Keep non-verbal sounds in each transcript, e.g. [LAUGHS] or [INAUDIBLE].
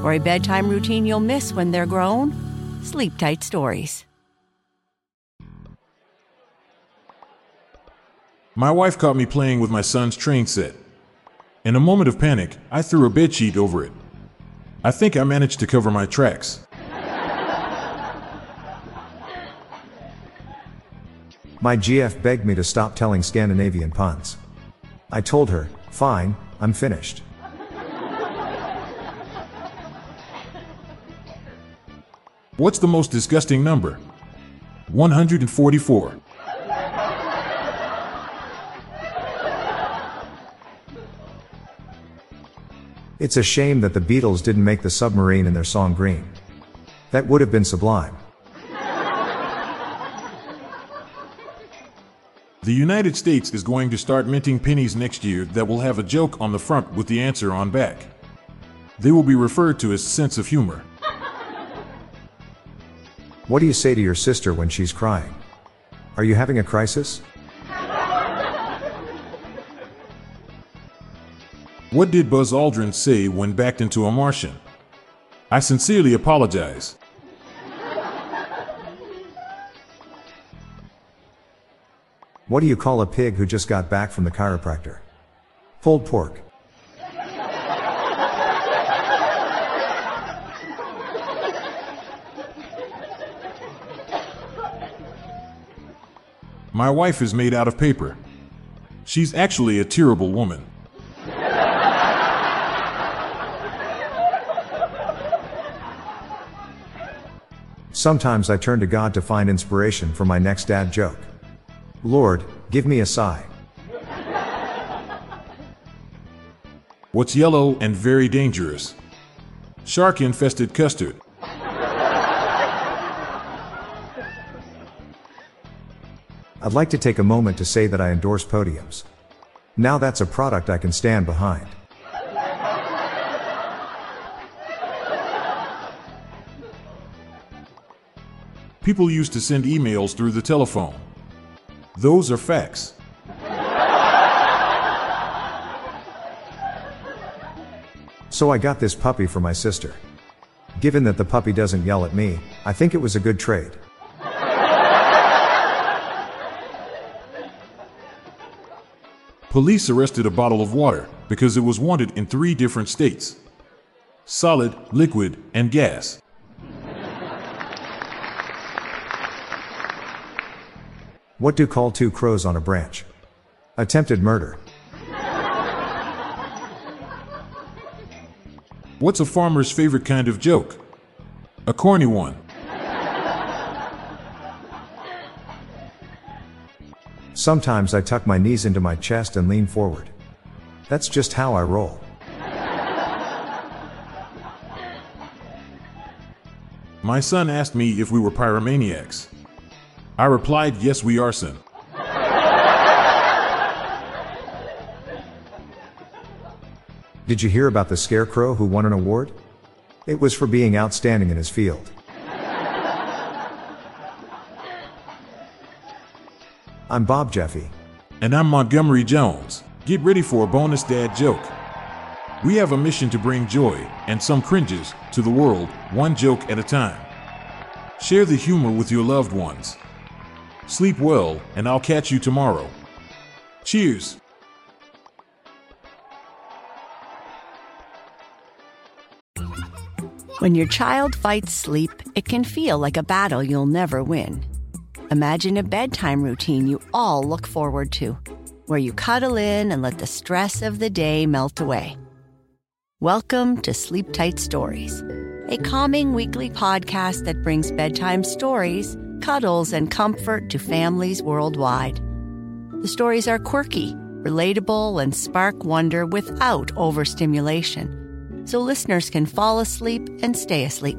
For a bedtime routine you'll miss when they're grown, Sleep Tight Stories. My wife caught me playing with my son's train set. In a moment of panic, I threw a bedsheet over it. I think I managed to cover my tracks. My GF begged me to stop telling Scandinavian puns. I told her, fine, I'm finished. What's the most disgusting number? 144. It's a shame that the Beatles didn't make the submarine in their song Green. That would have been sublime. The United States is going to start minting pennies next year that will have a joke on the front with the answer on back. They will be referred to as sense of humor. What do you say to your sister when she's crying? Are you having a crisis? [LAUGHS] What did Buzz Aldrin say when backed into a Martian? I sincerely apologize. What do you call a pig who just got back from the chiropractor? Pulled pork. My wife is made out of paper. She's actually a terrible woman. Sometimes I turn to God to find inspiration for my next dad joke. Lord, give me a sigh. What's yellow and very dangerous? Shark infested custard. I'd like to take a moment to say that I endorse podiums. Now that's a product I can stand behind. People used to send emails through the telephone. Those are facts. So I got this puppy for my sister. Given that the puppy doesn't yell at me, I think it was a good trade. Police arrested a bottle of water because it was wanted in three different states solid, liquid, and gas. What do call two crows on a branch? Attempted murder. What's a farmer's favorite kind of joke? A corny one. Sometimes I tuck my knees into my chest and lean forward. That's just how I roll. My son asked me if we were pyromaniacs. I replied, Yes, we are, son. Did you hear about the scarecrow who won an award? It was for being outstanding in his field. I'm Bob Jeffy. And I'm Montgomery Jones. Get ready for a bonus dad joke. We have a mission to bring joy and some cringes to the world, one joke at a time. Share the humor with your loved ones. Sleep well, and I'll catch you tomorrow. Cheers. When your child fights sleep, it can feel like a battle you'll never win. Imagine a bedtime routine you all look forward to, where you cuddle in and let the stress of the day melt away. Welcome to Sleep Tight Stories, a calming weekly podcast that brings bedtime stories, cuddles, and comfort to families worldwide. The stories are quirky, relatable, and spark wonder without overstimulation, so listeners can fall asleep and stay asleep.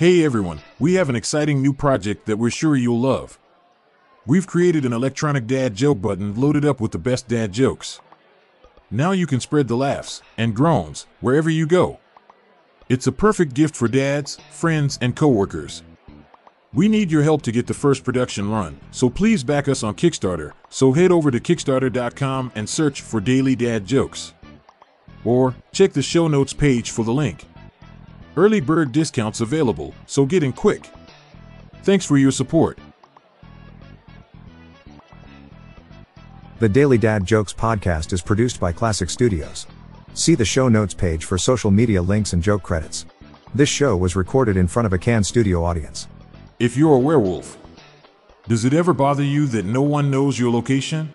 Hey everyone, we have an exciting new project that we're sure you'll love. We've created an electronic dad joke button loaded up with the best dad jokes. Now you can spread the laughs and groans wherever you go. It's a perfect gift for dads, friends, and coworkers. We need your help to get the first production run, so please back us on Kickstarter. So head over to Kickstarter.com and search for Daily Dad Jokes. Or check the show notes page for the link. Early bird discounts available, so get in quick. Thanks for your support. The Daily Dad Jokes podcast is produced by Classic Studios. See the show notes page for social media links and joke credits. This show was recorded in front of a Can studio audience. If you're a werewolf, does it ever bother you that no one knows your location?